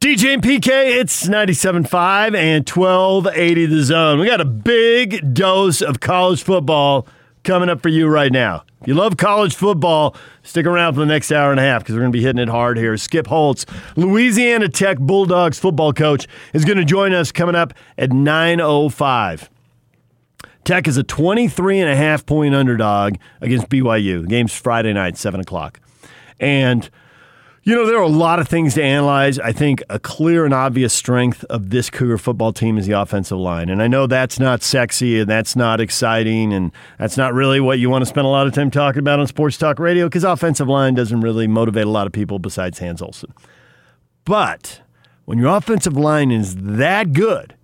DJ and PK, it's 97.5 and 1280 the zone. We got a big dose of college football coming up for you right now. If you love college football, stick around for the next hour and a half because we're going to be hitting it hard here. Skip Holtz, Louisiana Tech Bulldogs football coach, is going to join us coming up at 9.05. Tech is a 23 and a half point underdog against BYU. The game's Friday night, 7 o'clock. And – you know, there are a lot of things to analyze. I think a clear and obvious strength of this Cougar football team is the offensive line. And I know that's not sexy and that's not exciting and that's not really what you want to spend a lot of time talking about on sports talk radio because offensive line doesn't really motivate a lot of people besides Hans Olsen. But when your offensive line is that good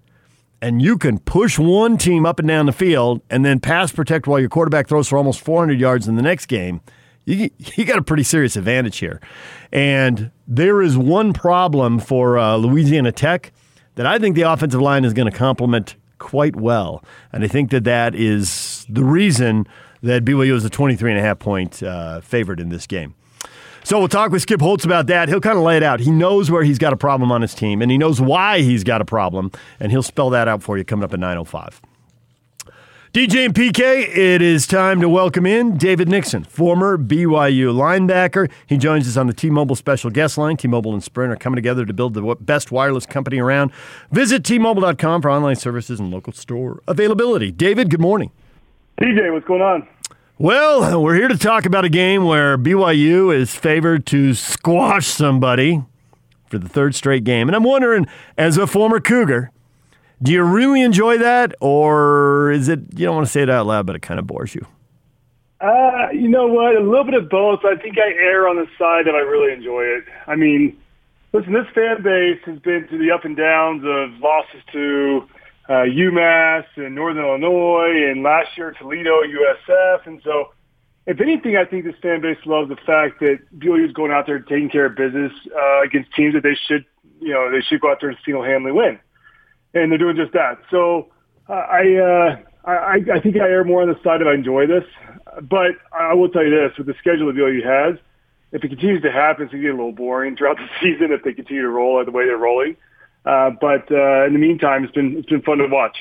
and you can push one team up and down the field and then pass protect while your quarterback throws for almost 400 yards in the next game – you, you got a pretty serious advantage here. And there is one problem for uh, Louisiana Tech that I think the offensive line is going to complement quite well. And I think that that is the reason that BYU is a 23 and a half point uh, favorite in this game. So we'll talk with Skip Holtz about that. He'll kind of lay it out. He knows where he's got a problem on his team, and he knows why he's got a problem, and he'll spell that out for you coming up at 905. DJ and PK, it is time to welcome in David Nixon, former BYU linebacker. He joins us on the T Mobile special guest line. T Mobile and Sprint are coming together to build the best wireless company around. Visit T-Mobile.com for online services and local store availability. David, good morning. DJ, what's going on? Well, we're here to talk about a game where BYU is favored to squash somebody for the third straight game. And I'm wondering, as a former Cougar, do you really enjoy that, or is it you don't want to say it out loud, but it kind of bores you? Uh, you know what? A little bit of both. I think I err on the side that I really enjoy it. I mean, listen, this fan base has been through the up and downs of losses to uh, UMass and Northern Illinois, and last year Toledo, USF, and so. If anything, I think this fan base loves the fact that BYU is going out there taking care of business uh, against teams that they should, you know, they should go out there and single-handedly win and they're doing just that. So uh, I, uh, I, I think I err more on the side of I enjoy this, but I will tell you this: with the schedule that BYU has, if it continues to happen, it's going to get a little boring throughout the season if they continue to roll the way they're rolling. Uh, but uh, in the meantime, it's been it's been fun to watch.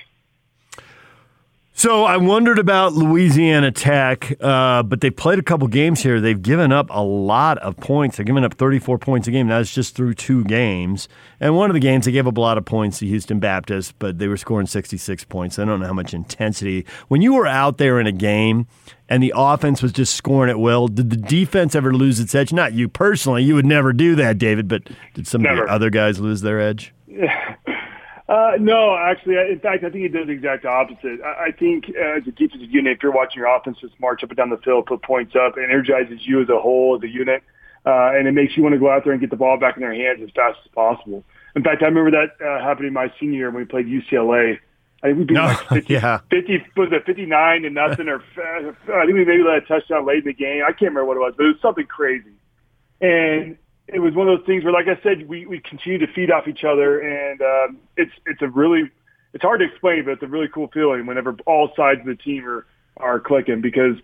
So I wondered about Louisiana Tech, uh, but they played a couple games here. They've given up a lot of points. They're giving up 34 points a game. That's just through two games. And one of the games, they gave up a lot of points to Houston Baptist, but they were scoring 66 points. I don't know how much intensity. When you were out there in a game and the offense was just scoring at will, did the defense ever lose its edge? Not you personally. You would never do that, David, but did some never. of the other guys lose their edge? Uh, no, actually, in fact, I think it does the exact opposite. I, I think uh, as a defensive unit, if you're watching your offense just march up and down the field, put points up, it energizes you as a whole, as a unit, uh, and it makes you want to go out there and get the ball back in their hands as fast as possible. In fact, I remember that uh, happening my senior year when we played UCLA. I think we beat no, like 50, yeah. 50, was it 59 to nothing, or uh, I think we maybe let a touchdown late in the game. I can't remember what it was, but it was something crazy. And it was one of those things where, like I said, we, we continue to feed off each other, and um, it's it's a really it's hard to explain, but it's a really cool feeling whenever all sides of the team are are clicking. Because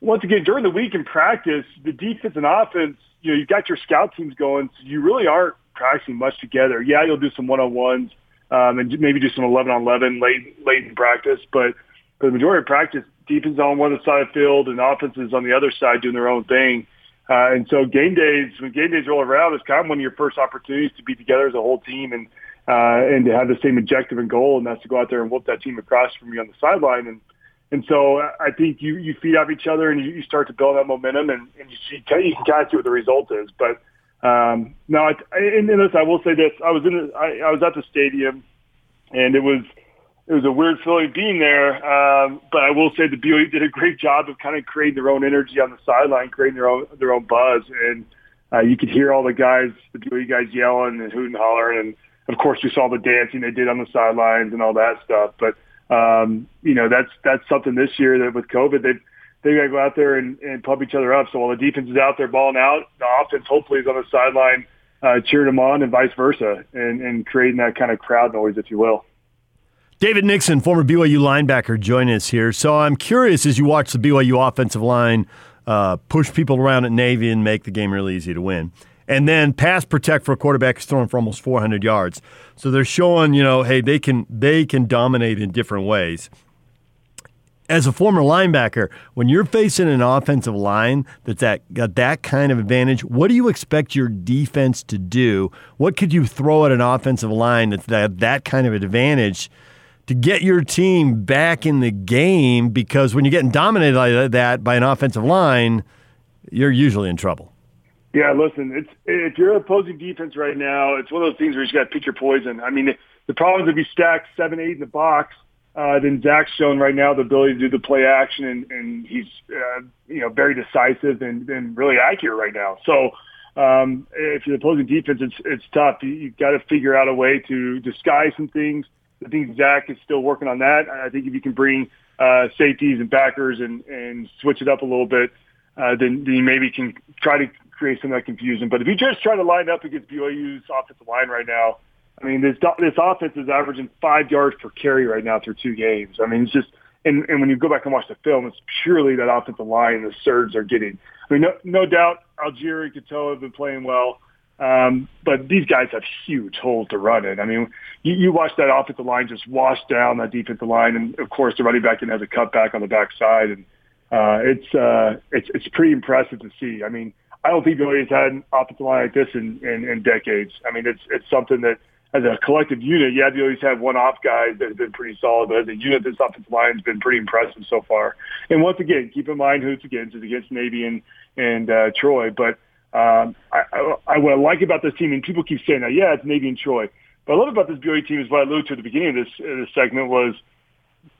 once again, during the week in practice, the defense and offense, you know, you've got your scout teams going, so you really aren't practicing much together. Yeah, you'll do some one on ones um, and maybe do some eleven on eleven late late in practice, but for the majority of practice, defense is on one side of the field and offense is on the other side doing their own thing. Uh, and so game days, when game days roll around, it's kind of one of your first opportunities to be together as a whole team and uh, and to have the same objective and goal, and that's to go out there and whoop that team across from you on the sideline. And and so I think you you feed off each other and you, you start to build that momentum, and, and you see you can kind of see what the result is. But um, no, I, and, and listen, I will say this: I was in the, I, I was at the stadium, and it was it was a weird feeling being there. Um, but I will say the BYU did a great job of kind of creating their own energy on the sideline, creating their own their own buzz, and uh, you could hear all the guys, the BYU guys yelling and hooting and hollering, and of course you saw the dancing they did on the sidelines and all that stuff. But um, you know that's that's something this year that with COVID they they got to go out there and, and pump each other up. So while the defense is out there balling out, the offense hopefully is on the sideline uh, cheering them on, and vice versa, and, and creating that kind of crowd noise, if you will. David Nixon, former BYU linebacker, join us here. So I'm curious as you watch the BYU offensive line uh, push people around at Navy and make the game really easy to win. and then pass protect for a quarterback who's throwing for almost 400 yards. So they're showing, you know, hey, they can they can dominate in different ways. As a former linebacker, when you're facing an offensive line that's that got that kind of advantage, what do you expect your defense to do? What could you throw at an offensive line that's that, that kind of advantage to get your team back in the game? Because when you're getting dominated like that by an offensive line, you're usually in trouble. Yeah, listen, it's if you're opposing defense right now, it's one of those things where you just got to pick your poison. I mean, the problem is if you stack seven, eight in the box, uh, then Zach's shown right now the ability to do the play action, and, and he's uh, you know very decisive and, and really accurate right now. So um, if you're opposing defense, it's it's tough. You, you've got to figure out a way to disguise some things. I think Zach is still working on that. I think if you can bring uh, safeties and backers and and switch it up a little bit, uh, then, then you maybe can try to create some of that confusion. But if you just try to line up against BYU's offensive line right now, I mean, this this offense is averaging five yards per carry right now through two games. I mean, it's just and, and when you go back and watch the film, it's purely that offensive line the surge are getting. I mean, no, no doubt Allgeier and Katoa have been playing well, um, but these guys have huge holes to run in. I mean, you, you watch that offensive line just wash down that defensive line, and of course the running back in has a cutback on the backside, and uh, it's uh, it's it's pretty impressive to see. I mean, I don't think BYU's had an offensive line like this in, in, in decades. I mean, it's it's something that as a collective unit, yeah, BYU's had one off guys that have been pretty solid, but as a unit, this offensive line has been pretty impressive so far. And once again, keep in mind who it's against. It's against Navy and and uh, Troy. But um, I, I, what I like about this team, and people keep saying that, yeah, it's Navy and Troy. But I love about this BYU team is what I alluded to at the beginning of this, uh, this segment was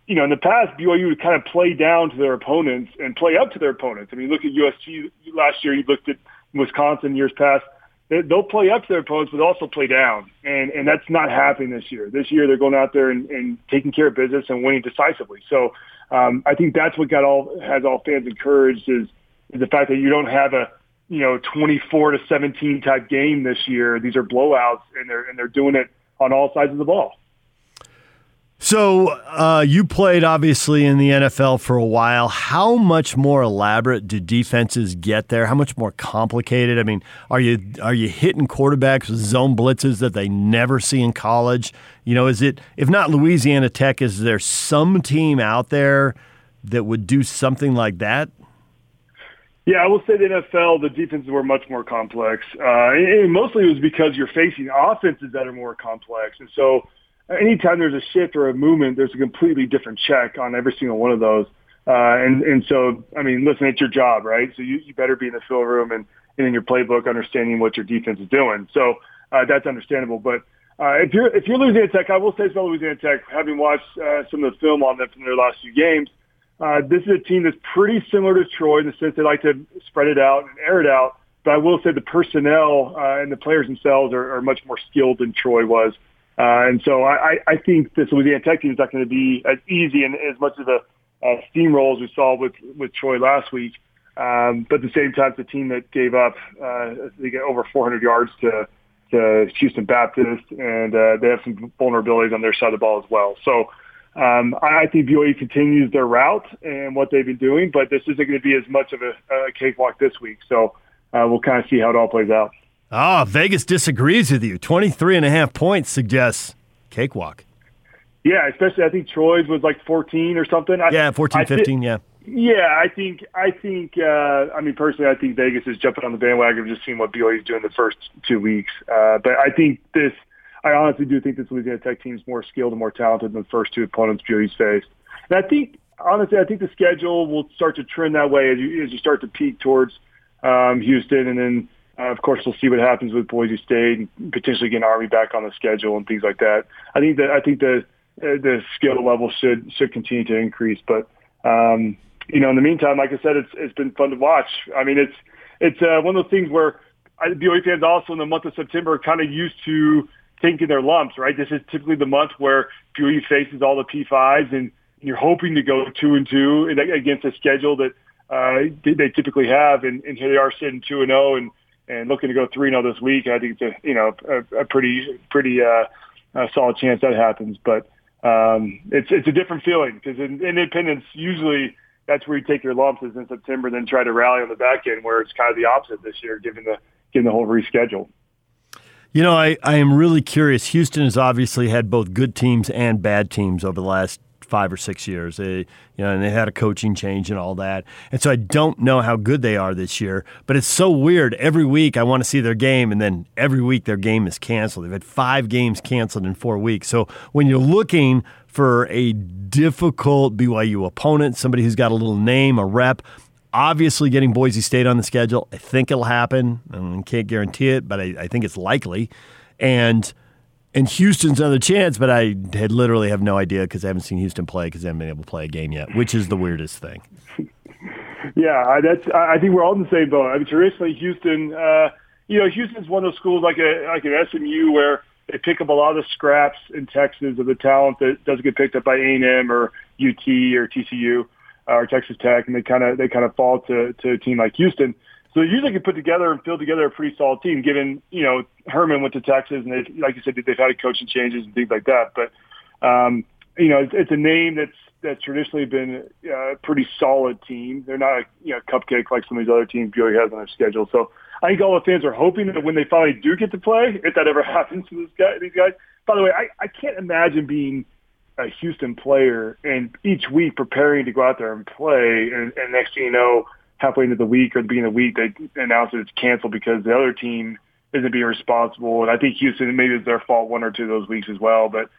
you know, in the past, BYU would kind of play down to their opponents and play up to their opponents. I mean, look at USC last year. You looked at Wisconsin years past. They'll play up to their opponents, but also play down, and and that's not happening this year. This year, they're going out there and, and taking care of business and winning decisively. So, um, I think that's what got all has all fans encouraged is is the fact that you don't have a you know 24 to 17 type game this year. These are blowouts, and they're and they're doing it on all sides of the ball. So uh, you played obviously in the NFL for a while. How much more elaborate do defenses get there? How much more complicated? I mean, are you are you hitting quarterbacks with zone blitzes that they never see in college? You know, is it if not Louisiana Tech? Is there some team out there that would do something like that? Yeah, I will say the NFL, the defenses were much more complex. Uh, and mostly it was because you're facing offenses that are more complex, and so anytime there's a shift or a movement, there's a completely different check on every single one of those. Uh, and, and so, I mean, listen, it's your job, right? So you, you better be in the film room and, and in your playbook understanding what your defense is doing. So uh, that's understandable. But uh, if you're if you're Louisiana Tech, I will say about Louisiana Tech, having watched uh, some of the film on them from their last few games, uh, this is a team that's pretty similar to Troy in the sense they like to spread it out and air it out. But I will say the personnel uh, and the players themselves are, are much more skilled than Troy was. Uh, and so I, I think this Louisiana Tech team is not going to be as easy and as much of a uh, steamroll as we saw with, with Troy last week. Um, but at the same time, it's a team that gave up uh, they get over 400 yards to to Houston Baptist, and uh, they have some vulnerabilities on their side of the ball as well. So um, I think BYU continues their route and what they've been doing, but this isn't going to be as much of a, a cakewalk this week. So uh, we'll kind of see how it all plays out. Ah, oh, Vegas disagrees with you. 23 and a half points suggests cakewalk. Yeah, especially I think Troy's was like 14 or something. Yeah, 14, 15, yeah. Yeah, I think I think uh, I mean personally, I think Vegas is jumping on the bandwagon of just seeing what BYU is doing the first two weeks. Uh, but I think this, I honestly do think this Louisiana Tech team is more skilled and more talented than the first two opponents BYU's faced. And I think honestly, I think the schedule will start to trend that way as you as you start to peak towards um, Houston, and then uh, of course, we'll see what happens with Boise State and potentially getting Army back on the schedule and things like that. I think that I think the uh, the skill level should should continue to increase. But um, you know, in the meantime, like I said, it's it's been fun to watch. I mean, it's it's uh, one of those things where I, BYU fans also in the month of September are kind of used to taking their lumps. Right, this is typically the month where BYU faces all the P5s, and you're hoping to go two and two against a schedule that uh, they typically have, and, and here they are sitting two and zero, oh and and looking to go three and zero this week. I think it's a, you know, a, a pretty, pretty, uh, a solid chance that happens, but, um, it's, it's a different feeling because in, in independence, usually that's where you take your lumps is in September, then try to rally on the back end where it's kind of the opposite this year, given the, getting the whole reschedule. You know, I, I am really curious. Houston has obviously had both good teams and bad teams over the last five or six years. They, you know, and they had a coaching change and all that. And so I don't know how good they are this year. But it's so weird. Every week I want to see their game, and then every week their game is canceled. They've had five games canceled in four weeks. So when you're looking for a difficult BYU opponent, somebody who's got a little name, a rep. Obviously, getting Boise State on the schedule, I think it'll happen. I can't guarantee it, but I, I think it's likely. And and Houston's another chance, but I had literally have no idea because I haven't seen Houston play because they haven't been able to play a game yet, which is the weirdest thing. yeah, that's. I think we're all in the same boat. I mean, traditionally, Houston, uh, you know, Houston's one of those schools like a like an SMU where they pick up a lot of scraps in Texas of the talent that doesn't get picked up by A&M or UT or TCU or Texas Tech, and they kind of they kind of fall to to a team like Houston. So they usually can put together and field together a pretty solid team. Given you know Herman went to Texas, and they, like you said, they've had coaching changes and things like that. But um, you know, it's, it's a name that's that's traditionally been a pretty solid team. They're not a you know cupcake like some of these other teams BYU has on their schedule. So I think all the fans are hoping that when they finally do get to play, if that ever happens to this guy, these guys. By the way, I, I can't imagine being a Houston player and each week preparing to go out there and play, and, and next thing you know, halfway into the week or the beginning of the week, they announce that it's canceled because the other team isn't being responsible. And I think Houston maybe it's their fault one or two of those weeks as well. But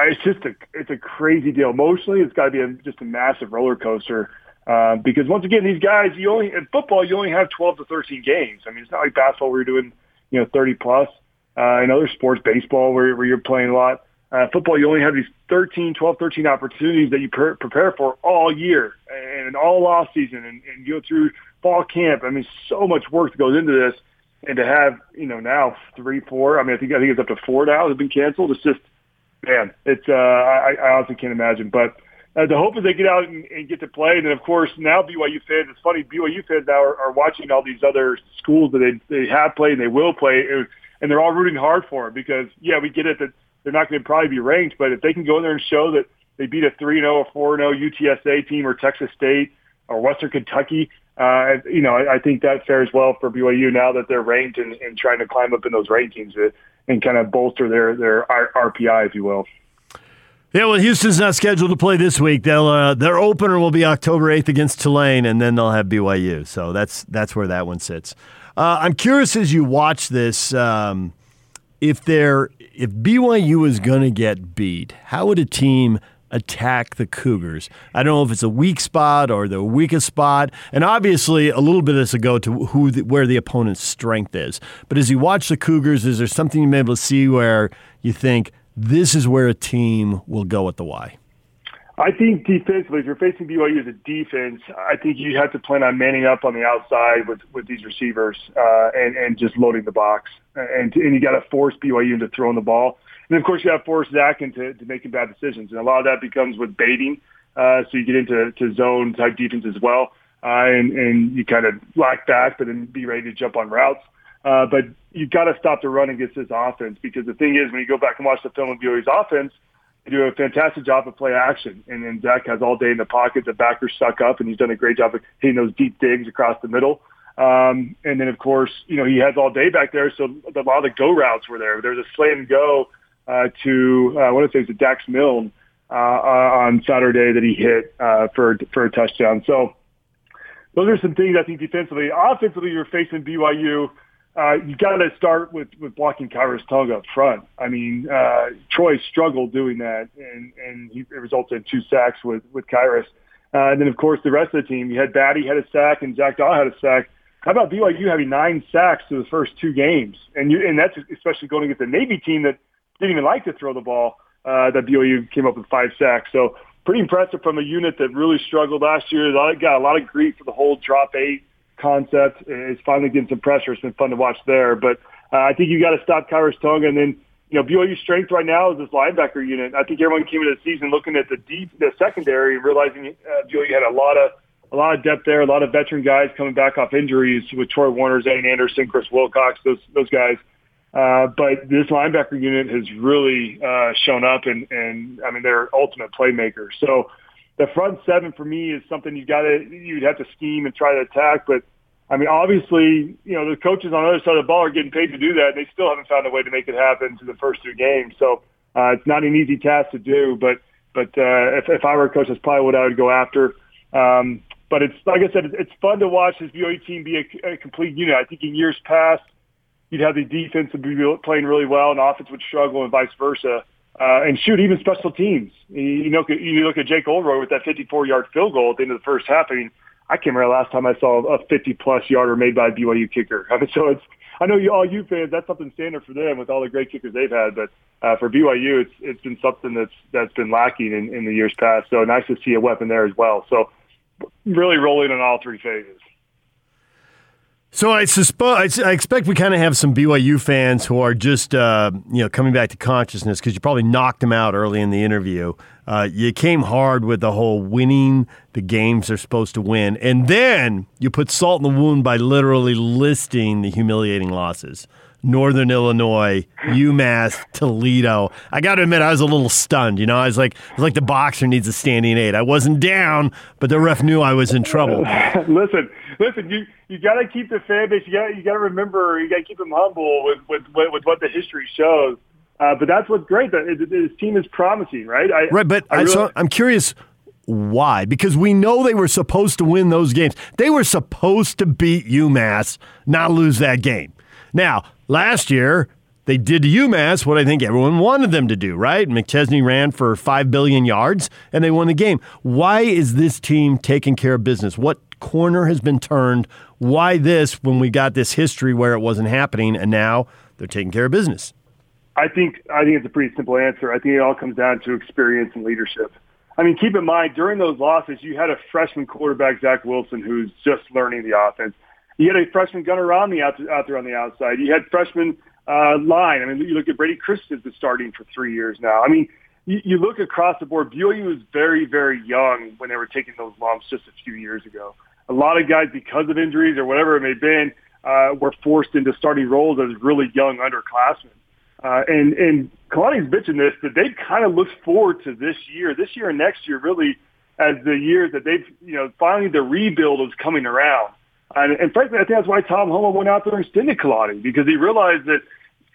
it's just a it's a crazy deal. Emotionally, it's got to be a, just a massive roller coaster. Uh, because once again, these guys, you only in football, you only have 12 to 13 games. I mean, it's not like basketball where you're doing, you know, 30 plus. Uh, in other sports, baseball where, where you're playing a lot. Uh, football, you only have these 13, 12, 13 opportunities that you per- prepare for all year and all off season and, and go through fall camp. I mean, so much work that goes into this, and to have you know now three, four. I mean, I think I think it's up to four now have been canceled. It's just, man, it's uh, I, I honestly can't imagine, but uh, the hope is they get out and, and get to play. And then, of course, now BYU fans, it's funny, BYU fans now are, are watching all these other schools that they, they have played and they will play, and they're all rooting hard for them because, yeah, we get it that they're not going to probably be ranked, but if they can go in there and show that they beat a 3-0, a 4-0 UTSA team or Texas State or Western Kentucky, uh, you know, I, I think that fares well for BYU now that they're ranked and, and trying to climb up in those rankings and kind of bolster their, their RPI, if you will. Yeah, well, Houston's not scheduled to play this week. They'll uh, their opener will be October eighth against Tulane, and then they'll have BYU. So that's that's where that one sits. Uh, I'm curious as you watch this, um, if they're if BYU is going to get beat, how would a team attack the Cougars? I don't know if it's a weak spot or the weakest spot, and obviously a little bit of this will go to who the, where the opponent's strength is. But as you watch the Cougars, is there something you've been able to see where you think? this is where a team will go at the Y? I think defensively, if you're facing BYU as a defense, I think you have to plan on manning up on the outside with, with these receivers uh, and, and just loading the box. And, and you got to force BYU into throwing the ball. And of course, you have to force Zach into to making bad decisions. And a lot of that becomes with baiting. Uh, so you get into to zone type defense as well. Uh, and, and you kind of lock back, but then be ready to jump on routes. Uh, but you've got to stop the run against this offense because the thing is, when you go back and watch the film of BYU's offense, they do a fantastic job of play action. And then Zach has all day in the pocket. The backers suck up, and he's done a great job of hitting those deep digs across the middle. Um, and then, of course, you know, he has all day back there, so a lot of the go routes were there. There was a slant go uh, to, uh, I want to say it's a Dax Milne uh, uh, on Saturday that he hit uh, for, for a touchdown. So those are some things I think defensively. Offensively, you're facing BYU – uh, you got to start with, with blocking Khyiris Tonga up front. I mean, uh, Troy struggled doing that, and, and he, it resulted in two sacks with, with Khyiris. Uh, and then, of course, the rest of the team, you had Batty had a sack and Zach Dawe had a sack. How about BYU having nine sacks through the first two games? And you, and that's especially going against the Navy team that didn't even like to throw the ball, uh, that BYU came up with five sacks. So pretty impressive from a unit that really struggled last year. Got a lot of grief for the whole drop eight concept is finally getting some pressure. It's been fun to watch there. But uh, I think you got to stop Khyiris Tonga. And then, you know, BYU's strength right now is this linebacker unit. I think everyone came into the season looking at the deep, the secondary, realizing uh, BYU had a lot of a lot of depth there, a lot of veteran guys coming back off injuries with Troy Warner, Zayne Anderson, Chris Wilcox, those those guys. Uh, but this linebacker unit has really uh, shown up, and, and I mean they're ultimate playmakers. So the front seven for me is something you got to you'd have to scheme and try to attack. But I mean, obviously, you know, the coaches on the other side of the ball are getting paid to do that, and they still haven't found a way to make it happen to the first two games. So uh, it's not an easy task to do, but but uh, if, if I were a coach, that's probably what I would go after. Um, but it's like I said, it's fun to watch this BYU team be a, a complete unit. I think in years past, you'd have the defense would be playing really well, and offense would struggle, and vice versa. Uh, and shoot, even special teams. You know, you look at Jake Oldroyd with that 54-yard field goal at the end of the first half. I mean, I can't remember the last time I saw a 50-plus yarder made by a BYU kicker. I mean, so it's I know you, all you fans, that's something standard for them with all the great kickers they've had. But uh, for BYU, it's it's been something that's that's been lacking in, in the years past. So nice to see a weapon there as well. So really rolling in all three phases. So I suspect I expect we kind of have some BYU fans who are just uh, you know coming back to consciousness because you probably knocked them out early in the interview. Uh, you came hard with the whole winning the games they're supposed to win, and then you put salt in the wound by literally listing the humiliating losses. Northern Illinois, UMass, Toledo. I got to admit, I was a little stunned. You know, I was like, I was like the boxer needs a standing eight. I wasn't down, but the ref knew I was in trouble. listen, listen, you you got to keep the fan base. You got you got to remember. You got to keep them humble with with with what the history shows. Uh, but that's what's great. That his team is promising, right? I, right, but I really, so I'm curious why? Because we know they were supposed to win those games. They were supposed to beat UMass, not lose that game. Now, last year, they did to UMass what I think everyone wanted them to do, right? McChesney ran for 5 billion yards and they won the game. Why is this team taking care of business? What corner has been turned? Why this when we got this history where it wasn't happening and now they're taking care of business? I think I think it's a pretty simple answer. I think it all comes down to experience and leadership. I mean, keep in mind during those losses, you had a freshman quarterback, Zach Wilson, who's just learning the offense. You had a freshman Gunnar Romney out, out there on the outside. You had freshman uh, line. I mean, you look at Brady Christensen been starting for three years now. I mean, you, you look across the board. BYU was very, very young when they were taking those lumps just a few years ago. A lot of guys, because of injuries or whatever it may have been, uh, were forced into starting roles as really young underclassmen. Uh, and and Kalani's mentioned this that they kind of look forward to this year, this year and next year, really as the years that they've you know finally the rebuild is coming around. And, and frankly, I think that's why Tom Holmoe went out there and extended Kalani because he realized that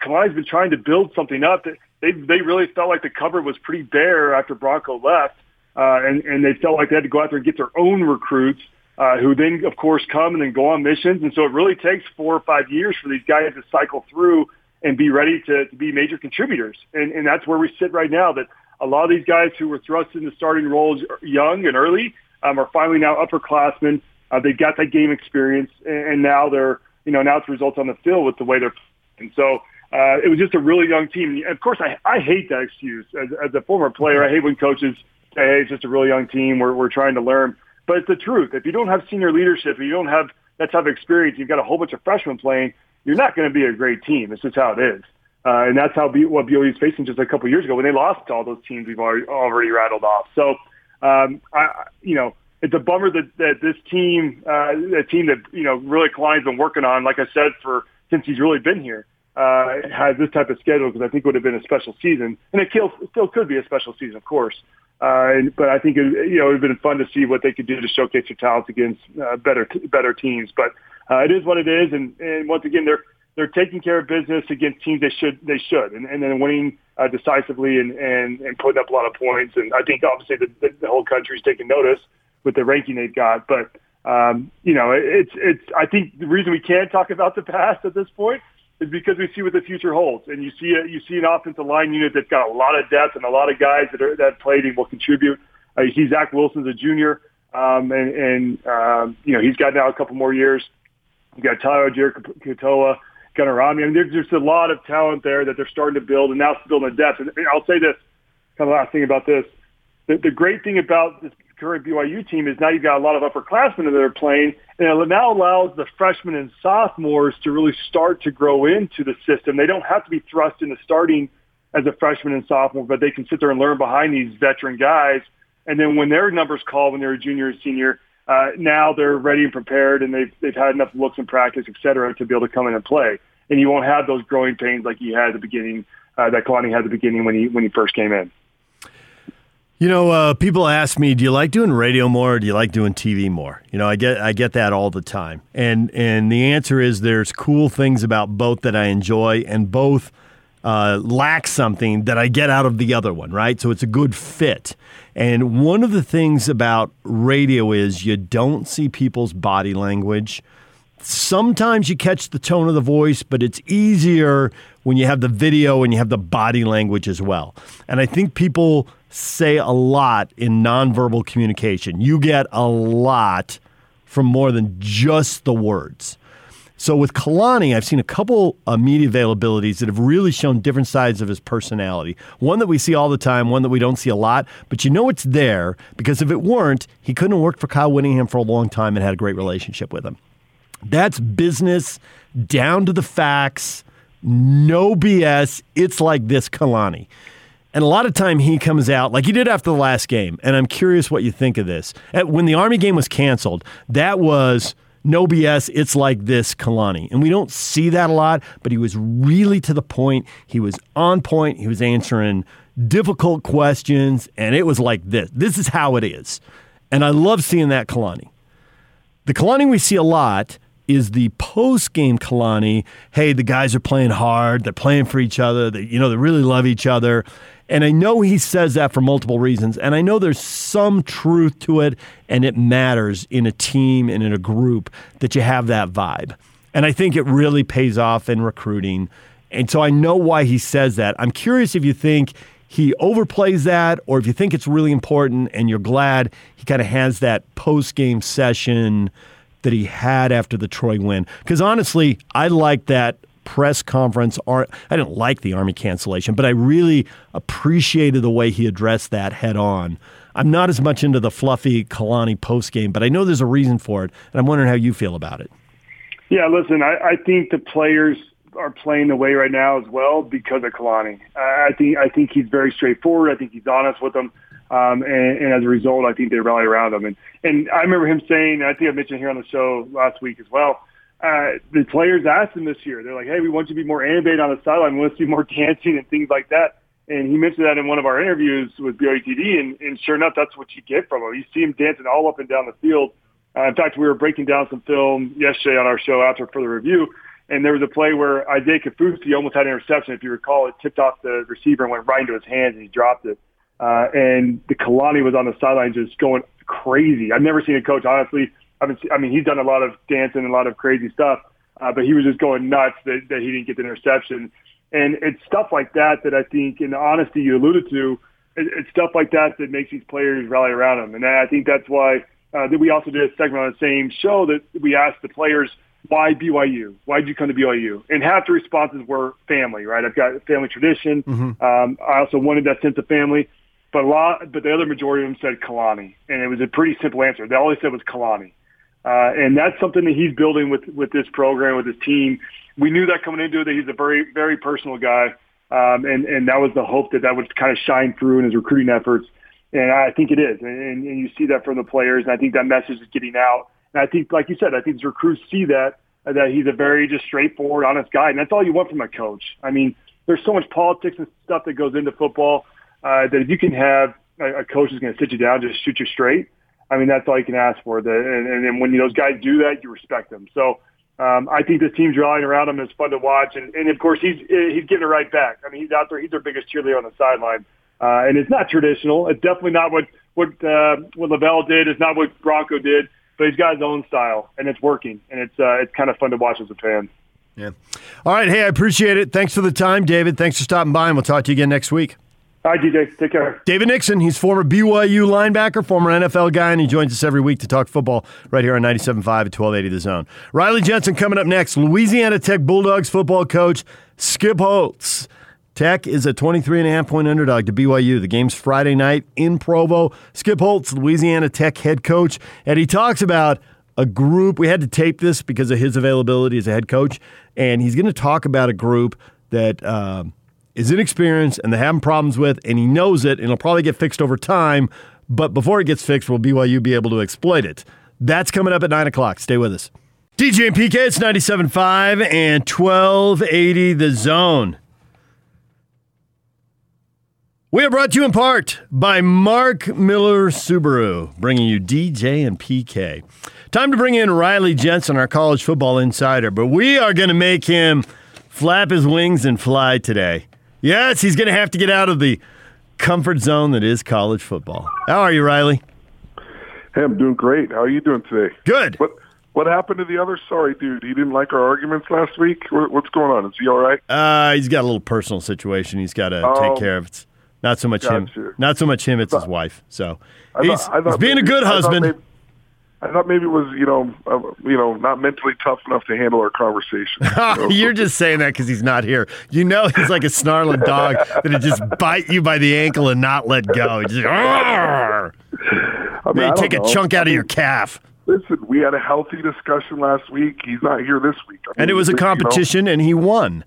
Kalani's been trying to build something up. That they they really felt like the cupboard was pretty bare after Bronco left, uh, and and they felt like they had to go out there and get their own recruits. Uh, who then, of course, come and then go on missions. And so it really takes four or five years for these guys to cycle through and be ready to, to be major contributors. And, and that's where we sit right now, that a lot of these guys who were thrust into starting roles young and early um, are finally now upperclassmen. Uh, they've got that game experience, and, now they're, you know, now it's results on the field with the way they're And so uh, it was just a really young team. Of course, I, I hate that excuse. As, as a former player, I hate when coaches say, hey, it's just a really young team. We're, we're trying to learn. But it's the truth. If you don't have senior leadership, if you don't have that type of experience, you've got a whole bunch of freshmen playing, you're not going to be a great team. It's just how it is. Uh, and that's how B- what BYU is facing just a couple years ago when they lost to all those teams we've already, already rattled off. So, um, I, you know, it's a bummer that, that this team, uh, a team that, you know, really Kalani's been working on, like I said, for since he's really been here, uh, has this type of schedule because I think it would have been a special season. And it still, still could be a special season, of course. Uh, but I think it, you know it would have been fun to see what they could do to showcase their talents against uh, better better teams. But uh, it is what it is, and, and once again, they're they're taking care of business against teams they should they should, and, and then winning uh, decisively and, and and putting up a lot of points. And I think obviously the, the, the whole country's taking notice with the ranking they've got. But um, you know, it's it's I think the reason we can't talk about the past at this point is because we see what the future holds, and you see a, you see an offensive line unit that's got a lot of depth and a lot of guys that are that played and will contribute. Uh, you see Zach Wilson's a junior, um, and and um, you know he's got now a couple more years. You got Tyler Gunnar Romney. I mean, there's just a lot of talent there that they're starting to build, and now it's building a depth. And I'll say this, kind of last thing about this. The, the great thing about this current BYU team is now you've got a lot of upperclassmen that are playing, and it now allows the freshmen and sophomores to really start to grow into the system. They don't have to be thrust into starting as a freshman and sophomore, but they can sit there and learn behind these veteran guys. And then when their numbers call, when they're a junior and senior, uh, now they're ready and prepared, and they've they've had enough looks in practice, et cetera, to be able to come in and play. And you won't have those growing pains like you had at the beginning, uh, that Kalani had at the beginning when he when he first came in. You know, uh, people ask me, "Do you like doing radio more, or do you like doing TV more?" You know, I get I get that all the time, and and the answer is there's cool things about both that I enjoy, and both uh, lack something that I get out of the other one, right? So it's a good fit. And one of the things about radio is you don't see people's body language. Sometimes you catch the tone of the voice, but it's easier when you have the video and you have the body language as well. And I think people say a lot in nonverbal communication. You get a lot from more than just the words. So with Kalani, I've seen a couple of media availabilities that have really shown different sides of his personality. One that we see all the time, one that we don't see a lot, but you know it's there because if it weren't, he couldn't have worked for Kyle Whittingham for a long time and had a great relationship with him. That's business down to the facts, no BS. It's like this Kalani. And a lot of time he comes out like he did after the last game. And I'm curious what you think of this. When the Army game was canceled, that was no BS, it's like this Kalani. And we don't see that a lot, but he was really to the point. He was on point. He was answering difficult questions, and it was like this. This is how it is. And I love seeing that Kalani. The Kalani we see a lot is the post game Kalani. Hey, the guys are playing hard. They're playing for each other. They, you know, they really love each other. And I know he says that for multiple reasons. And I know there's some truth to it, and it matters in a team and in a group that you have that vibe. And I think it really pays off in recruiting. And so I know why he says that. I'm curious if you think he overplays that or if you think it's really important and you're glad he kind of has that post game session that he had after the Troy win. Because honestly, I like that press conference. I didn't like the Army cancellation, but I really appreciated the way he addressed that head on. I'm not as much into the fluffy Kalani post game, but I know there's a reason for it, and I'm wondering how you feel about it. Yeah, listen, I, I think the players are playing the way right now as well because of Kalani. I think I think he's very straightforward. I think he's honest with them, um, and, and as a result, I think they rally around him. And and I remember him saying, I think I mentioned here on the show last week as well uh, the players asked him this year. They're like, "Hey, we want you to be more animated on the sideline. We want to see more dancing and things like that." And he mentioned that in one of our interviews with BYUTV, and, and sure enough, that's what you get from him. You see him dancing all up and down the field. Uh, in fact, we were breaking down some film yesterday on our show after for the review, and there was a play where Isaiah Kaufusi almost had an interception. If you recall, it tipped off the receiver and went right into his hands, and he dropped it. Uh, and the Kalani was on the sideline just going crazy. I've never seen a coach, honestly, I mean, I mean, he's done a lot of dancing and a lot of crazy stuff, uh, but he was just going nuts that, that he didn't get the interception. And it's stuff like that that I think, in the honesty you alluded to, it, it's stuff like that that makes these players rally around him. And I think that's why uh, that we also did a segment on the same show that we asked the players, why BYU? Why did you come to BYU? And half the responses were family, right? I've got family tradition. Mm-hmm. Um, I also wanted that sense of family. But a lot, but the other majority of them said Kalani, and it was a pretty simple answer. They always said was Kalani. Uh, and that's something that he's building with, with this program, with his team. We knew that coming into it, that he's a very, very personal guy. Um, and, and that was the hope that that would kind of shine through in his recruiting efforts. And I think it is. And, and you see that from the players. And I think that message is getting out. And I think, like you said, I think the recruits see that, that he's a very just straightforward, honest guy. And that's all you want from a coach. I mean, there's so much politics and stuff that goes into football uh, that if you can have a, a coach who's going to sit you down, just shoot you straight, I mean, that's all you can ask for. The, and, and, and when those guys do that, you respect them. So um, I think this team's rallying around him. It's fun to watch, and, and of course he's he's getting it right back. I mean, he's out there. He's their biggest cheerleader on the sideline, uh, and it's not traditional. It's definitely not what what uh, what LaVell did. It's not what Bronco did. But he's got his own style, and it's working, and it's uh, it's kind of fun to watch as a fan. Yeah. All right. Hey, I appreciate it. Thanks for the time, David. Thanks for stopping by, and we'll talk to you again next week. Hi, DJ. Take care. David Nixon, he's former BYU linebacker, former NFL guy, and he joins us every week to talk football right here on 97.5 at 1280 The Zone. Riley Jensen coming up next. Louisiana Tech Bulldogs football coach Skip Holtz. Tech is a 23 and a half point underdog to BYU. The game's Friday night in Provo. Skip Holtz, Louisiana Tech head coach, and he talks about a group. We had to tape this because of his availability as a head coach, and he's going to talk about a group that. Uh, is inexperienced and they're having problems with, and he knows it, and it'll probably get fixed over time. But before it gets fixed, will BYU be able to exploit it? That's coming up at 9 o'clock. Stay with us. DJ and PK, it's 97.5 and 1280 the zone. We are brought to you in part by Mark Miller Subaru, bringing you DJ and PK. Time to bring in Riley Jensen, our college football insider, but we are going to make him flap his wings and fly today. Yes, he's going to have to get out of the comfort zone that is college football. How are you, Riley? Hey, I'm doing great. How are you doing today? Good. What What happened to the other sorry dude? He didn't like our arguments last week. What's going on? Is he all right? Uh, he's got a little personal situation he's got to Oh. take care of. It's not so much him. Not so much him. It's his wife. So he's, thought- thought he's being a maybe- good I thought husband. maybe- I thought maybe it was you know uh, you know not mentally tough enough to handle our conversation. So- You're just saying that because he's not here. You know he's like a snarling dog that'd just bite you by the ankle and not let go. Just, I mean, Maybe take a chunk out of your calf. Listen, we had a healthy discussion last week. He's not here this week. I And it was a you know, competition, and he won.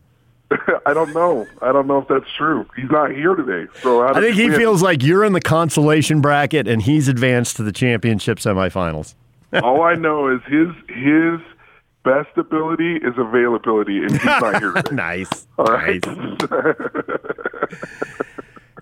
I don't know. I don't know if that's true. He's not here today. So how I think he feels like you're in the consolation bracket, and he's advanced to the championship semifinals. All I know is his his best ability is availability, and he's not here today. nice. All right. Nice.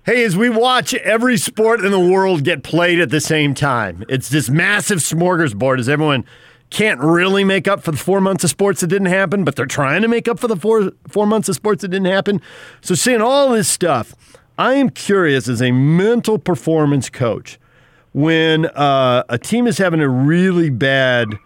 Hey, as we watch every sport in the world get played at the same time, it's this massive smorgasbord as everyone can't really make up for the four months of sports that didn't happen, but they're trying to make up for the four four months of sports that didn't happen. So seeing all this stuff, I am curious as a mental performance coach when uh, a team is having a really bad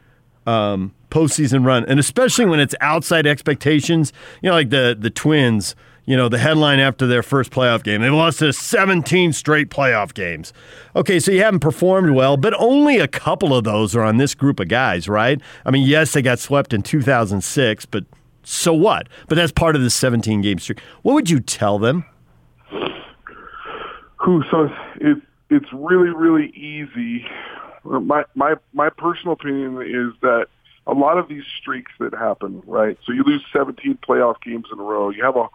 um, postseason run, and especially when it's outside expectations. You know, like the the Twins. You know, the headline after their first playoff game, they lost to 17 straight playoff games. Okay, so you haven't performed well, but only a couple of those are on this group of guys, right? I mean, yes, they got swept in 2006, but so what? But that's part of the 17 game streak. What would you tell them? Who? So it's it's really really easy. My my my personal opinion is that a lot of these streaks that happen, right? So you lose 17 playoff games in a row. You have a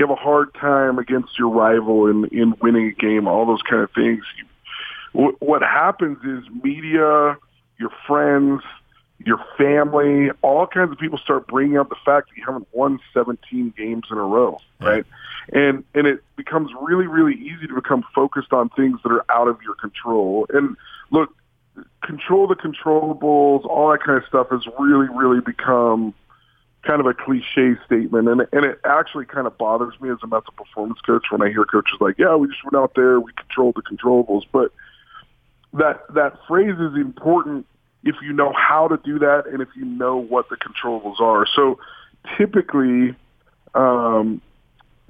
you have a hard time against your rival in in winning a game. All those kind of things. You, wh- what happens is media, your friends, your family, all kinds of people start bringing up the fact that you haven't won 17 games in a row, right? And and it becomes really really easy to become focused on things that are out of your control. And look, control the controllables, all that kind of stuff has really really become kind of a cliche statement and and it actually kind of bothers me as a mental performance coach when I hear coaches like, "Yeah, we just went out there, we controlled the controllables." But that that phrase is important if you know how to do that and if you know what the controllables are. So typically, um,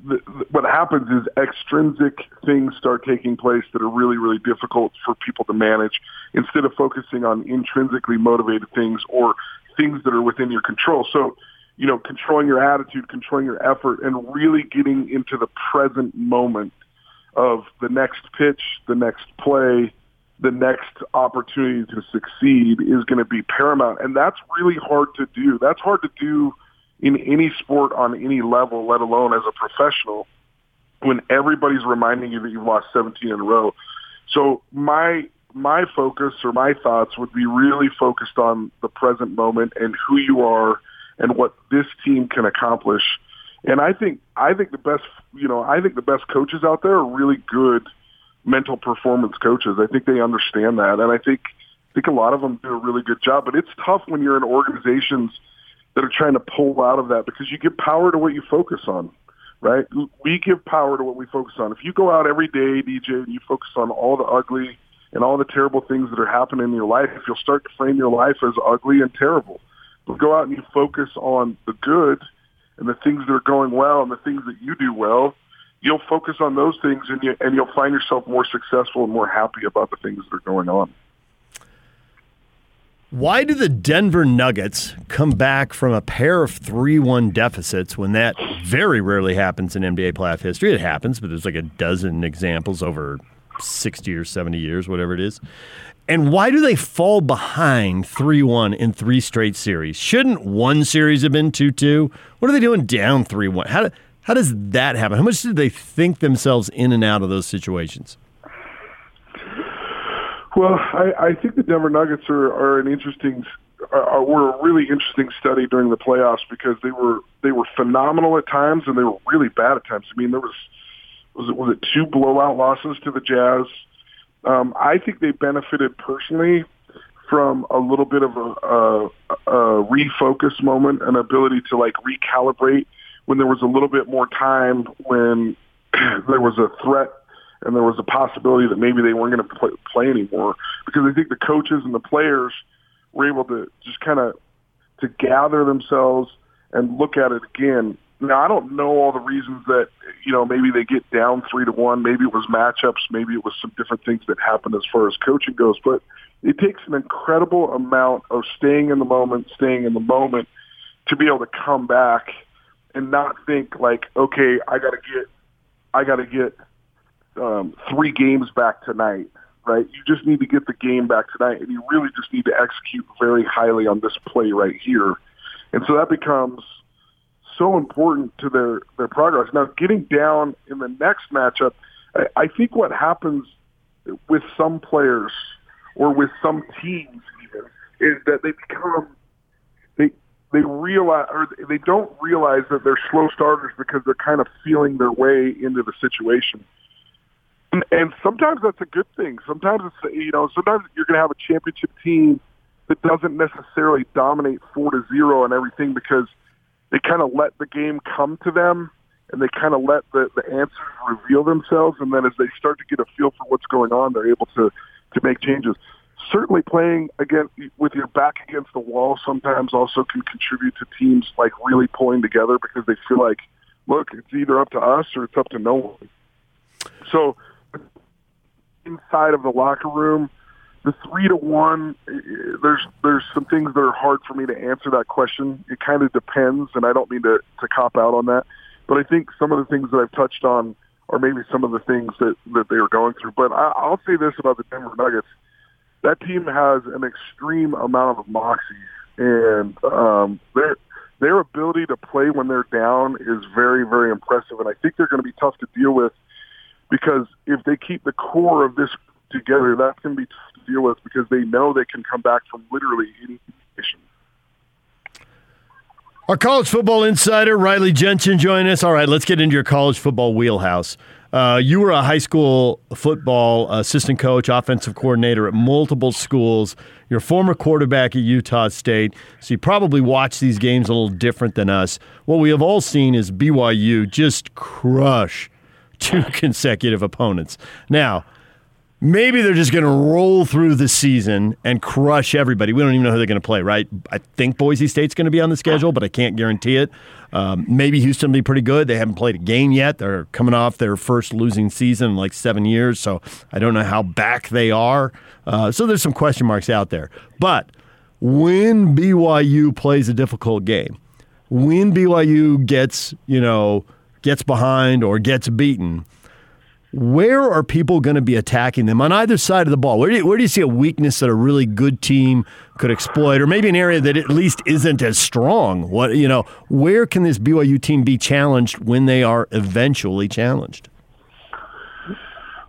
the, the, what happens is extrinsic things start taking place that are really, really difficult for people to manage instead of focusing on intrinsically motivated things or things that are within your control. So, you know, controlling your attitude, controlling your effort, and really getting into the present moment of the next pitch, the next play, the next opportunity to succeed is going to be paramount. And that's really hard to do. That's hard to do in any sport on any level, let alone as a professional, when everybody's reminding you that you've lost 17 in a row. So my my focus or my thoughts would be really focused on the present moment and who you are and what this team can accomplish. And I think I think the best you know I think the best coaches out there are really good mental performance coaches. I think they understand that, and I think I think a lot of them do a really good job. But it's tough when you're in organizations that are trying to pull out of that because you give power to what you focus on, right? We give power to what we focus on. If you go out every day, DJ, and you focus on all the ugly and all the terrible things that are happening in your life, if you'll start to frame your life as ugly and terrible. Go out and you focus on the good and the things that are going well and the things that you do well, you'll focus on those things and you and you'll find yourself more successful and more happy about the things that are going on. Why do the Denver Nuggets come back from a pair of 3 1 deficits when that very rarely happens in NBA playoff history? It happens, but there's like a dozen examples over 60 or 70 years, whatever it is. And why do they fall behind 3 1 in three straight series? Shouldn't one series have been 2 2? What are they doing down 3 1? How, do, how does that happen? How much did they think themselves in and out of those situations? Well, I, I think the Denver Nuggets are, are an interesting, are, were a really interesting study during the playoffs because they were they were phenomenal at times and they were really bad at times. I mean, there was was it was it two blowout losses to the Jazz. Um, I think they benefited personally from a little bit of a, a, a refocus moment, an ability to like recalibrate when there was a little bit more time when there was a threat and there was a possibility that maybe they weren't going to play, play anymore because I think the coaches and the players were able to just kind of to gather themselves and look at it again. Now I don't know all the reasons that you know maybe they get down three to one. Maybe it was matchups. Maybe it was some different things that happened as far as coaching goes. But it takes an incredible amount of staying in the moment, staying in the moment to be able to come back and not think like, okay, I got to get, I got to get um, three games back tonight, right? You just need to get the game back tonight, and you really just need to execute very highly on this play right here, and so that becomes so important to their their progress. Now, getting down in the next matchup, I, I think what happens with some players or with some teams even is that they become they they realize or they don't realize that they're slow starters because they're kind of feeling their way into the situation. And, and sometimes that's a good thing. Sometimes it's you know sometimes you're going to have a championship team that doesn't necessarily dominate four to zero and everything because they kind of let the game come to them and they kind of let the, the answers reveal themselves and then as they start to get a feel for what's going on they're able to to make changes. Certainly playing again with your back against the wall sometimes also can contribute to teams like really pulling together because they feel like, look, it's either up to us or it's up to no one. So inside of the locker room, the three to one, there's there's some things that are hard for me to answer that question. It kind of depends, and I don't mean to to cop out on that, but I think some of the things that I've touched on or maybe some of the things that that they were going through. But I, I'll say this about the Denver Nuggets: that team has an extreme amount of moxie, and um, their their ability to play when they're down is very very impressive. And I think they're going to be tough to deal with because if they keep the core of this together, that's going to be tough to deal with because they know they can come back from literally any situation. Our college football insider, Riley Jensen, join us. All right, let's get into your college football wheelhouse. Uh, you were a high school football assistant coach, offensive coordinator at multiple schools. You're a former quarterback at Utah State, so you probably watch these games a little different than us. What we have all seen is BYU just crush two consecutive opponents. Now, maybe they're just going to roll through the season and crush everybody. We don't even know who they're going to play, right? I think Boise State's going to be on the schedule, but I can't guarantee it. Um, maybe Houston will be pretty good. They haven't played a game yet. They're coming off their first losing season in like seven years, so I don't know how back they are. Uh, so there's some question marks out there. But when BYU plays a difficult game, when BYU gets, you know, gets behind or gets beaten – where are people going to be attacking them on either side of the ball? Where do, you, where do you see a weakness that a really good team could exploit, or maybe an area that at least isn't as strong? What you know, where can this BYU team be challenged when they are eventually challenged?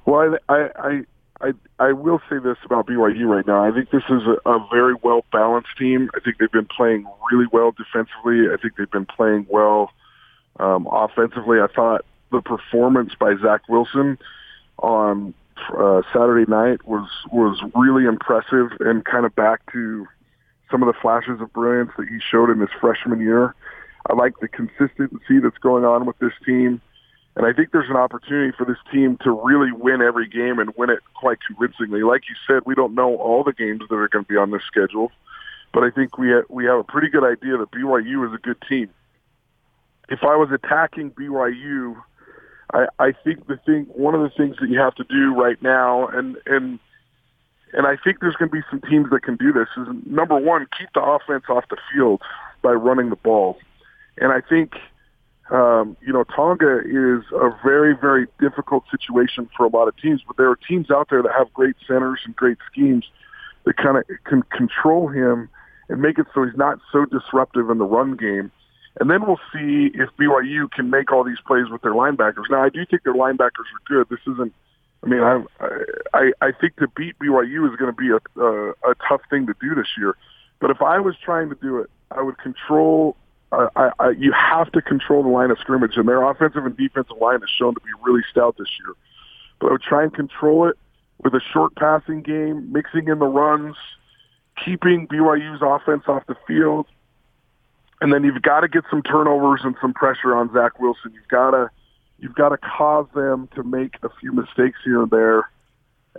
Well, I I I, I will say this about BYU right now. I think this is a, a very well balanced team. I think they've been playing really well defensively. I think they've been playing well um, offensively. I thought the performance by Zach Wilson on uh, Saturday night was was really impressive and kind of back to some of the flashes of brilliance that he showed in his freshman year. I like the consistency that's going on with this team. And I think there's an opportunity for this team to really win every game and win it quite convincingly. Like you said, we don't know all the games that are going to be on this schedule, but I think we ha- we have a pretty good idea that BYU is a good team. If I was attacking BYU I, I think the thing, one of the things that you have to do right now, and and and I think there's going to be some teams that can do this. Is number one, keep the offense off the field by running the ball, and I think um, you know Tonga is a very very difficult situation for a lot of teams. But there are teams out there that have great centers and great schemes that kind of can control him and make it so he's not so disruptive in the run game. And then we'll see if BYU can make all these plays with their linebackers. Now, I do think their linebackers are good. This isn't. I mean, I I, I think to beat BYU is going to be a, a a tough thing to do this year. But if I was trying to do it, I would control I, I, you have to control the line of scrimmage, and their offensive and defensive line has shown to be really stout this year. But I would try and control it with a short passing game, mixing in the runs, keeping BYU's offense off the field, and then you've got to get some turnovers and some pressure on Zach Wilson. You've got to you've got to cause them to make a few mistakes here and there,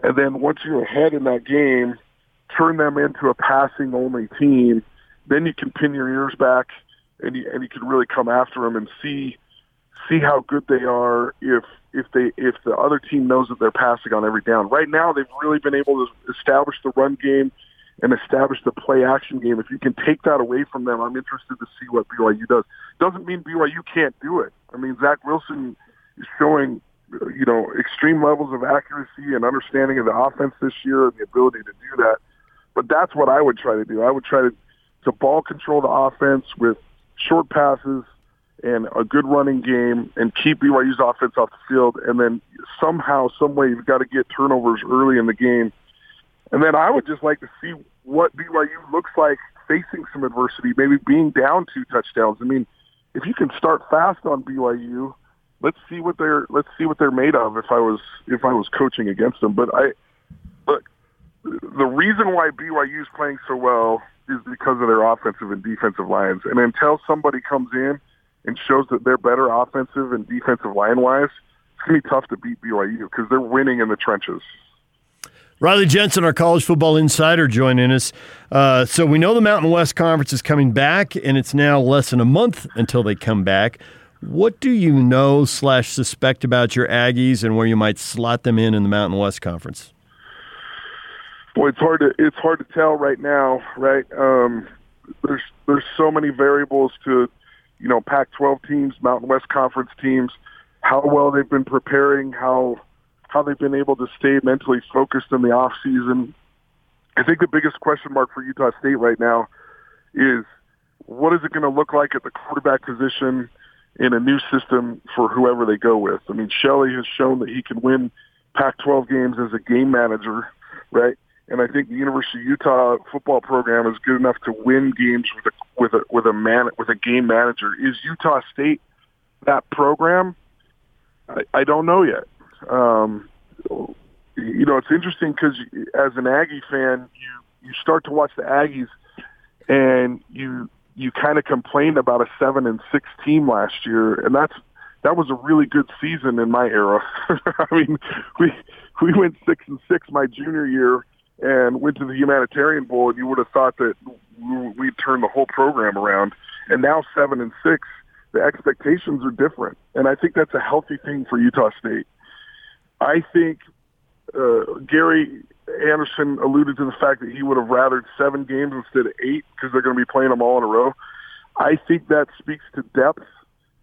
and then once you're ahead in that game, turn them into a passing only team. Then you can pin your ears back and you, and you can really come after them and see see how good they are if if they if the other team knows that they're passing on every down. Right now, they've really been able to establish the run game and establish the play action game. If you can take that away from them, I'm interested to see what BYU does. Doesn't mean BYU can't do it. I mean, Zach Wilson is showing you know extreme levels of accuracy and understanding of the offense this year and the ability to do that. But that's what I would try to do. I would try to to ball control the offense with short passes and a good running game and keep BYU's offense off the field. And then somehow, some way, you've got to get turnovers early in the game. And then I would just like to see what BYU looks like facing some adversity, maybe being down two touchdowns. I mean, if you can start fast on BYU, let's see what they're let's see what they're made of. If I was if I was coaching against them, but I look the reason why BYU is playing so well is because of their offensive and defensive lines. And until somebody comes in and shows that they're better offensive and defensive line wise, it's to be tough to beat BYU because they're winning in the trenches. Riley Jensen, our college football insider, joining us. Uh, so we know the Mountain West Conference is coming back, and it's now less than a month until they come back. What do you know slash suspect about your Aggies and where you might slot them in in the Mountain West Conference? Boy, it's hard to it's hard to tell right now, right? Um, there's there's so many variables to, you know, Pac-12 teams, Mountain West Conference teams, how well they've been preparing, how how they've been able to stay mentally focused in the off season. I think the biggest question mark for Utah State right now is what is it going to look like at the quarterback position in a new system for whoever they go with. I mean, Shelley has shown that he can win Pac-12 games as a game manager, right? and I think the University of Utah football program is good enough to win games with a with a with a man with a game manager. Is Utah State that program? I, I don't know yet. Um, you know, it's interesting because as an Aggie fan, you you start to watch the Aggies, and you you kind of complained about a seven and six team last year, and that's that was a really good season in my era. I mean, we we went six and six my junior year and went to the humanitarian bowl, and you would have thought that we'd turn the whole program around. And now seven and six, the expectations are different, and I think that's a healthy thing for Utah State. I think uh, Gary Anderson alluded to the fact that he would have rathered seven games instead of eight because they're going to be playing them all in a row. I think that speaks to depth.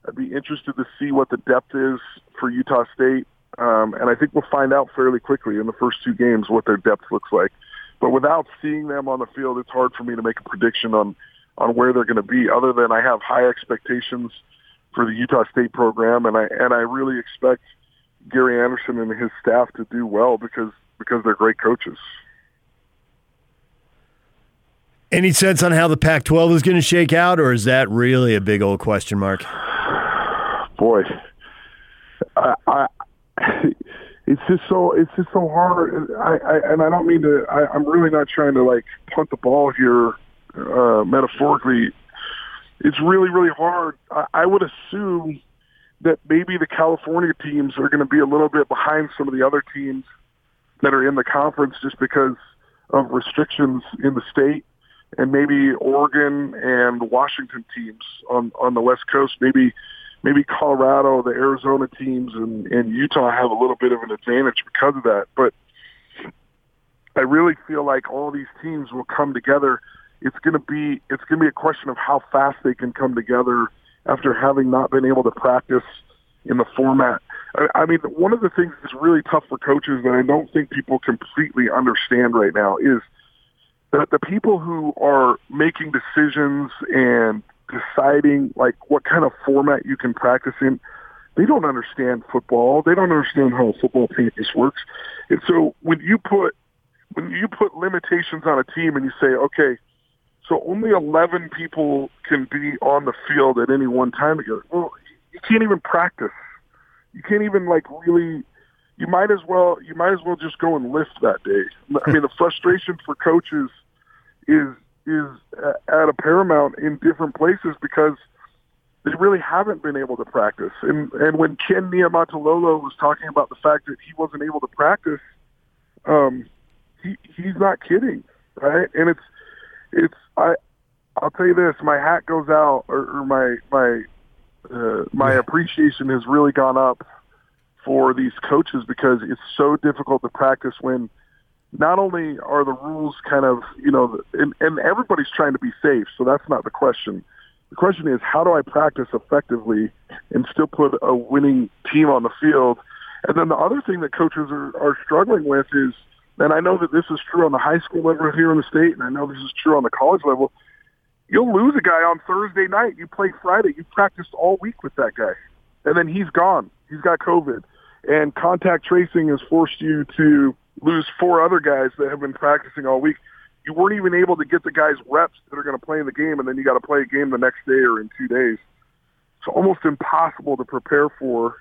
I'd be interested to see what the depth is for Utah State. Um, and I think we'll find out fairly quickly in the first two games what their depth looks like. But without seeing them on the field, it's hard for me to make a prediction on on where they're going to be. Other than I have high expectations for the Utah State program, and I and I really expect Gary Anderson and his staff to do well because because they're great coaches. Any sense on how the Pac-12 is going to shake out, or is that really a big old question mark? Boy, I, I it's just so it's just so hard. I, I and I don't mean to. I, I'm really not trying to like punt the ball here, uh, metaphorically. It's really really hard. I, I would assume that maybe the California teams are going to be a little bit behind some of the other teams that are in the conference just because of restrictions in the state and maybe Oregon and Washington teams on on the West Coast maybe maybe Colorado, the Arizona teams, and, and Utah have a little bit of an advantage because of that. But I really feel like all these teams will come together. It's going to be it's going to be a question of how fast they can come together after having not been able to practice in the format. I, mean, one of the things that's really tough for coaches that I don't think people completely understand right now is that the people who are making decisions and deciding like what kind of format you can practice in. They don't understand football. They don't understand how a football practice works. And so when you put when you put limitations on a team and you say, okay, so only 11 people can be on the field at any one time together. Well, you can't even practice. You can't even like really. You might as well. You might as well just go and lift that day. I mean, the frustration for coaches is is at a paramount in different places because they really haven't been able to practice. And and when Ken Niumatalolo was talking about the fact that he wasn't able to practice, um, he he's not kidding, right? And it's it's I I'll tell you this, my hat goes out or, or my my uh, my appreciation has really gone up for these coaches because it's so difficult to practice when not only are the rules kind of you know and, and everybody's trying to be safe, so that's not the question. The question is how do I practice effectively and still put a winning team on the field? And then the other thing that coaches are, are struggling with is and I know that this is true on the high school level here in the state, and I know this is true on the college level. You'll lose a guy on Thursday night. You play Friday. You practiced all week with that guy, and then he's gone. He's got COVID, and contact tracing has forced you to lose four other guys that have been practicing all week. You weren't even able to get the guys reps that are going to play in the game, and then you got to play a game the next day or in two days. It's almost impossible to prepare for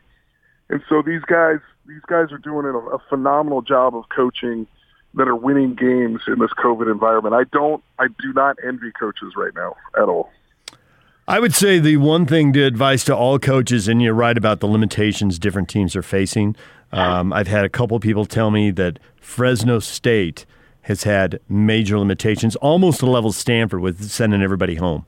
and so these guys, these guys are doing a, a phenomenal job of coaching that are winning games in this COVID environment. I don't, I do not envy coaches right now at all. I would say the one thing to advise to all coaches, and you're right about the limitations different teams are facing. Um, I've had a couple people tell me that Fresno State has had major limitations, almost to the level of Stanford with sending everybody home.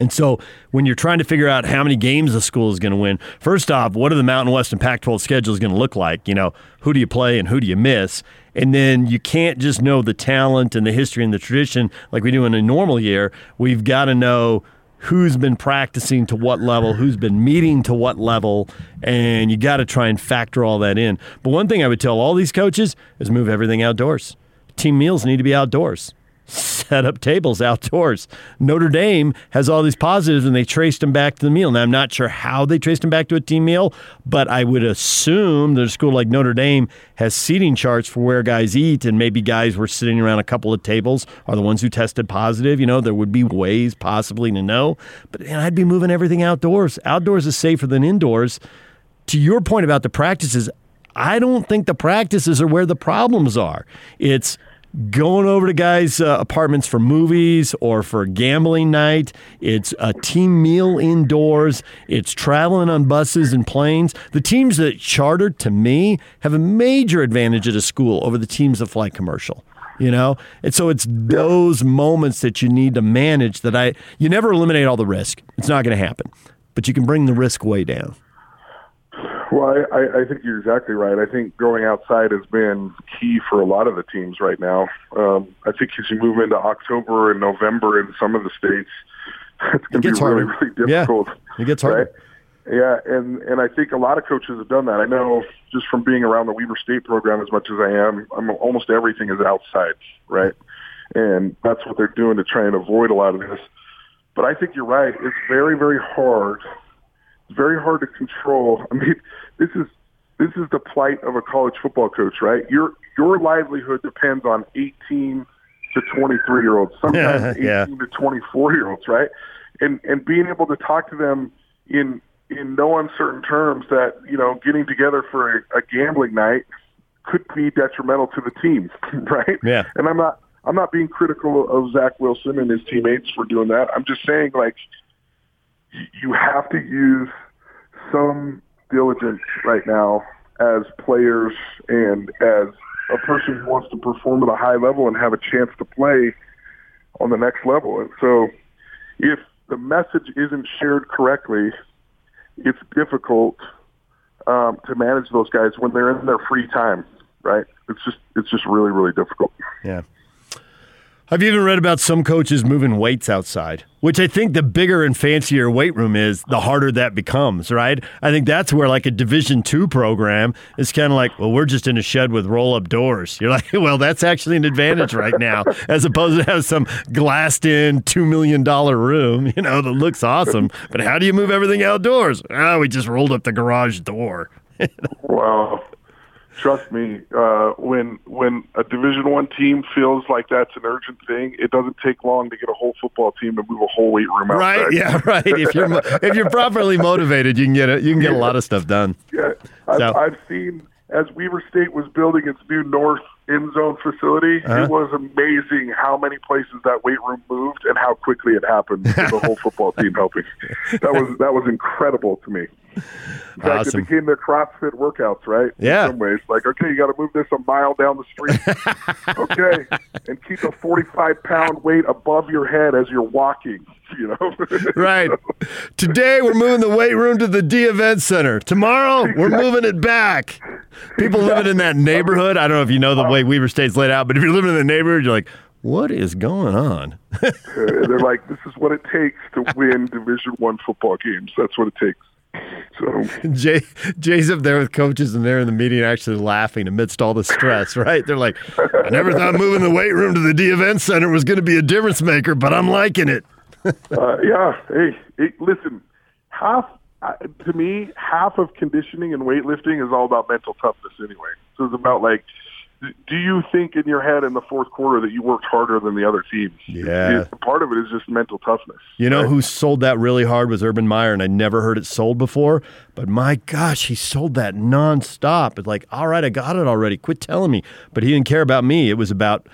And so when you're trying to figure out how many games the school is going to win, first off, what are the Mountain West and Pac-12 schedules going to look like? You know, who do you play and who do you miss? And then you can't just know the talent and the history and the tradition like we do in a normal year. We've got to know who's been practicing to what level, who's been meeting to what level, and you got to try and factor all that in. But one thing I would tell all these coaches is move everything outdoors. Team meals need to be outdoors set up tables outdoors. Notre Dame has all these positives and they traced them back to the meal. Now, I'm not sure how they traced them back to a team meal, but I would assume that a school like Notre Dame has seating charts for where guys eat, and maybe guys were sitting around a couple of tables are the ones who tested positive. You know, there would be ways possibly to know, but I'd be moving everything outdoors. Outdoors is safer than indoors. To your point about the practices, I don't think the practices are where the problems are. It's going over to guys' uh, apartments for movies or for gambling night. It's a team meal indoors. It's traveling on buses and planes. The teams that charter, to me, have a major advantage at a school over the teams that fly commercial. You know, and so it's those moments that you need to manage. That I you never eliminate all the risk. It's not going to happen, but you can bring the risk way down. Well, I, I think you're exactly right. I think going outside has been key for a lot of the teams right now. Um, I think as you move into October and November in some of the states, it's going to be really, really difficult. Yeah, it gets harder. Right? Yeah, and and I think a lot of coaches have done that. I know just from being around the Weber State program as much as I am, I'm almost everything is outside, right? And that's what they're doing to try and avoid a lot of this. But I think you're right. It's very, very hard It's very hard to control. I mean, this is this is the plight of a college football coach, right? Your your livelihood depends on 18 to 23 year olds, sometimes yeah. 18 to 24 year olds, right? And and being able to talk to them in in no uncertain terms that you know getting together for a, a gambling night could be detrimental to the team, right? Yeah. And I'm not I'm not being critical of Zach Wilson and his teammates for doing that. I'm just saying like you have to use some diligence right now as players and as a person who wants to perform at a high level and have a chance to play on the next level. And so if the message isn't shared correctly, it's difficult um, to manage those guys when they're in their free time, right? It's just it's just really really difficult. Yeah. I've even read about some coaches moving weights outside, which I think the bigger and fancier weight room is, the harder that becomes, right? I think that's where like a Division two program is kind of like, well, we're just in a shed with roll up doors. You're like, well, that's actually an advantage right now, as opposed to have some glassed in two million dollar room, you know, that looks awesome. But how do you move everything outdoors? Oh, we just rolled up the garage door. wow. Trust me, uh, when when a Division One team feels like that's an urgent thing, it doesn't take long to get a whole football team to move a whole weight room outside. Right? Yeah, right. If you're if you're properly motivated, you can get it. You can get a lot of stuff done. Yeah, I've, So- I've seen as Weber State was building its new north end zone facility. Uh-huh. It was amazing how many places that weight room moved and how quickly it happened with the whole football team helping. That was that was incredible to me. In fact, Awesome. it became their CrossFit workouts, right? Yeah. In some ways, like okay, you got to move this a mile down the street, okay, and keep a forty-five pound weight above your head as you're walking. You know, Right. Today we're moving the weight room to the Dee Event Center. Tomorrow we're moving it back. People living in that neighborhood. I don't know if you know the way Weber State's laid out, but if you're living in the neighborhood, you're like, what is going on? Uh, they're like, this is what it takes to win Division One football games. That's what it takes. So Jay, Jay's up there with coaches, and they're in the meeting actually laughing amidst all the stress, right? They're like, I never thought moving the weight room to the Dee Event Center was going to be a difference maker, but I'm liking it. uh, yeah, hey, hey, listen, half uh, to me, half of conditioning and weightlifting is all about mental toughness anyway. So it's about like, do you think in your head in the fourth quarter that you worked harder than the other teams? Yeah. Part of it is just mental toughness. You know right? who sold that really hard was Urban Meyer, and I never heard it sold before. But my gosh, he sold that nonstop. It's like, all right, I got it already. Quit telling me. But he didn't care about me. It was about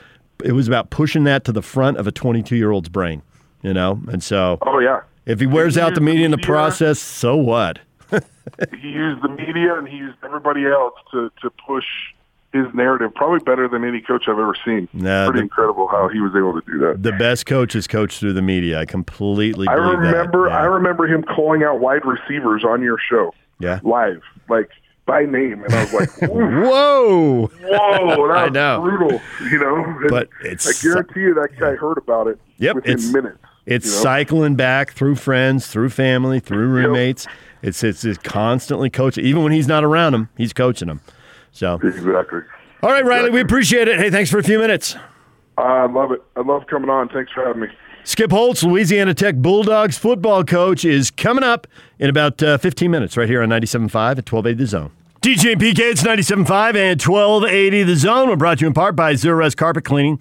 it was about pushing that to the front of a 22 year old's brain. You know, and so Oh yeah. if he wears He out the media in the media- process, so what? He used the media and he used everybody else to to push his narrative probably better than any coach I've ever seen. Nah, Pretty the- incredible how he was able to do that. The best coaches coach through the media. I completely I remember that. Yeah. I remember him calling out wide receivers on your show. Yeah. Live. Like by name. And I was like, Whoa! Whoa, that I know. brutal. You know? And But it's- I guarantee you that guy heard about it Yep, within it's- minutes. It's you know? cycling back through friends, through family, through roommates. It's, it's it's constantly coaching. Even when he's not around them, he's coaching them. So, Exactly. all right, Riley, we appreciate it. Hey, thanks for a few minutes. I love it. I love coming on. Thanks for having me. Skip Holtz, Louisiana Tech Bulldogs football coach, is coming up in about uh, 15 minutes right here on 97.5 at 1280 The Zone. DJ and PK, it's 97.5 and 1280 The Zone. We're brought to you in part by Zerorez Carpet Cleaning.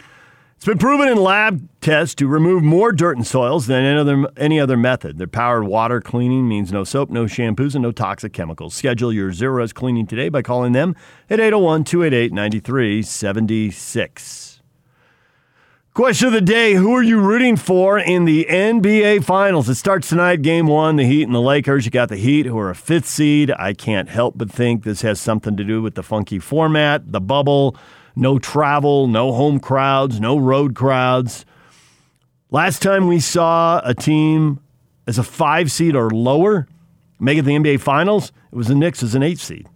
It's been proven in lab tests to remove more dirt and soils than any other, any other method. Their powered water cleaning means no soap, no shampoos, and no toxic chemicals. Schedule your Zerorez cleaning today by calling them at 801 288 9376. Question of the day Who are you rooting for in the NBA Finals? It starts tonight, game one, the Heat and the Lakers. You got the Heat, who are a fifth seed. I can't help but think this has something to do with the funky format, the bubble, no travel, no home crowds, no road crowds. Last time we saw a team as a five seed or lower make it the NBA Finals, it was the Knicks as an eight seed.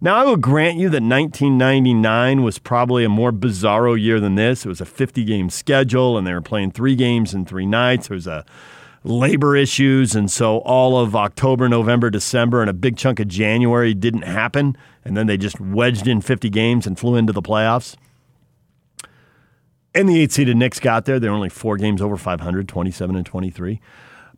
Now, I will grant you that 1999 was probably a more bizarro year than this. It was a 50 game schedule, and they were playing three games in three nights. There was a labor issues, and so all of October, November, December, and a big chunk of January didn't happen. And then they just wedged in 50 games and flew into the playoffs. And the eight seeded Knicks got there. They're only four games over 500, 27 and 23.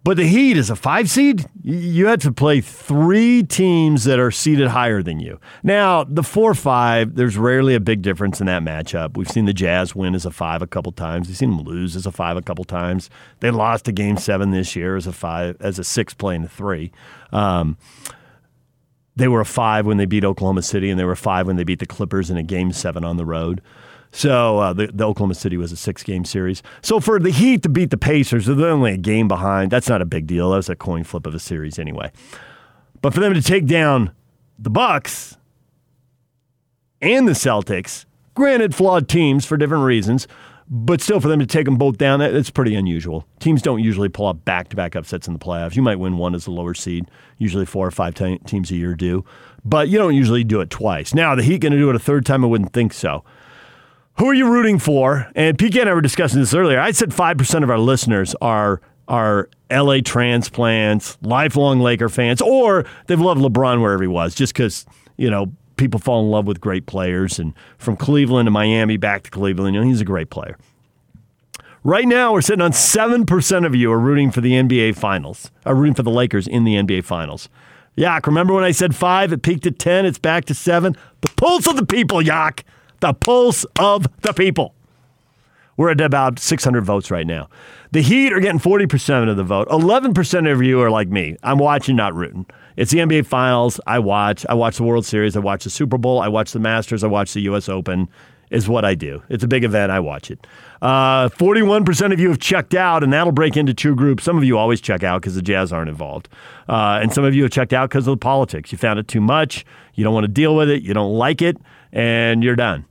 But the Heat is a five seed. You had to play three teams that are seeded higher than you. Now, the four five, there's rarely a big difference in that matchup. We've seen the Jazz win as a five a couple times. We've seen them lose as a five a couple times. They lost a game seven this year as a five, as a six playing a three. Um, they were a five when they beat Oklahoma City, and they were five when they beat the Clippers in a game seven on the road. So uh, the, the Oklahoma City was a six game series. So for the Heat to beat the Pacers, they're only a game behind. That's not a big deal. That was a coin flip of a series anyway. But for them to take down the Bucks and the Celtics, granted flawed teams for different reasons, but still for them to take them both down, that- it's pretty unusual. Teams don't usually pull up back to back upsets in the playoffs. You might win one as a lower seed. Usually four or five te- teams a year do, but you don't usually do it twice. Now the Heat going to do it a third time? I wouldn't think so. Who are you rooting for? And PK and I were discussing this earlier. I said 5% of our listeners are are LA transplants, lifelong Laker fans, or they've loved LeBron wherever he was, just because, you know, people fall in love with great players. And from Cleveland to Miami back to Cleveland, you know, he's a great player. Right now, we're sitting on 7% of you are rooting for the NBA Finals, are rooting for the Lakers in the NBA Finals. Yak, remember when I said five? It peaked at 10. It's back to seven. The pulse of the people, Yak. The pulse of the people. We're at about 600 votes right now. The Heat are getting 40% of the vote. 11% of you are like me. I'm watching, not rooting. It's the NBA Finals. I watch. I watch the World Series. I watch the Super Bowl. I watch the Masters. I watch the U.S. Open. Is what I do. It's a big event. I watch it. Uh, 41% of you have checked out, and that'll break into two groups. Some of you always check out because the Jazz aren't involved. Uh, and some of you have checked out because of the politics. You found it too much. You don't want to deal with it. You don't like it, and you're done.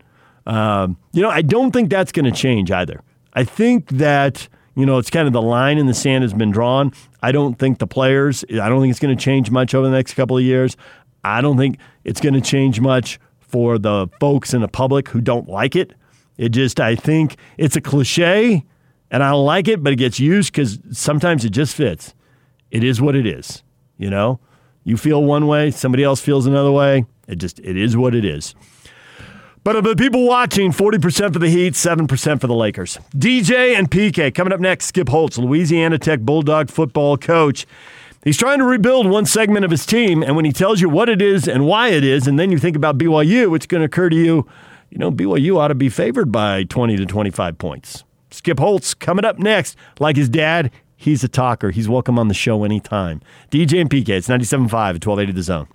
Um, you know, I don't think that's going to change either. I think that, you know, it's kind of the line in the sand has been drawn. I don't think the players, I don't think it's going to change much over the next couple of years. I don't think it's going to change much for the folks in the public who don't like it. It just, I think it's a cliche and I don't like it, but it gets used because sometimes it just fits. It is what it is. You know, you feel one way, somebody else feels another way. It just, it is what it is. But of the people watching, 40% for the Heat, 7% for the Lakers. DJ and PK coming up next. Skip Holtz, Louisiana Tech Bulldog football coach. He's trying to rebuild one segment of his team, and when he tells you what it is and why it is, and then you think about BYU, it's going to occur to you, you know, BYU ought to be favored by 20 to 25 points. Skip Holtz coming up next. Like his dad, he's a talker. He's welcome on the show anytime. DJ and PK, it's 97.5 at 1280 The Zone.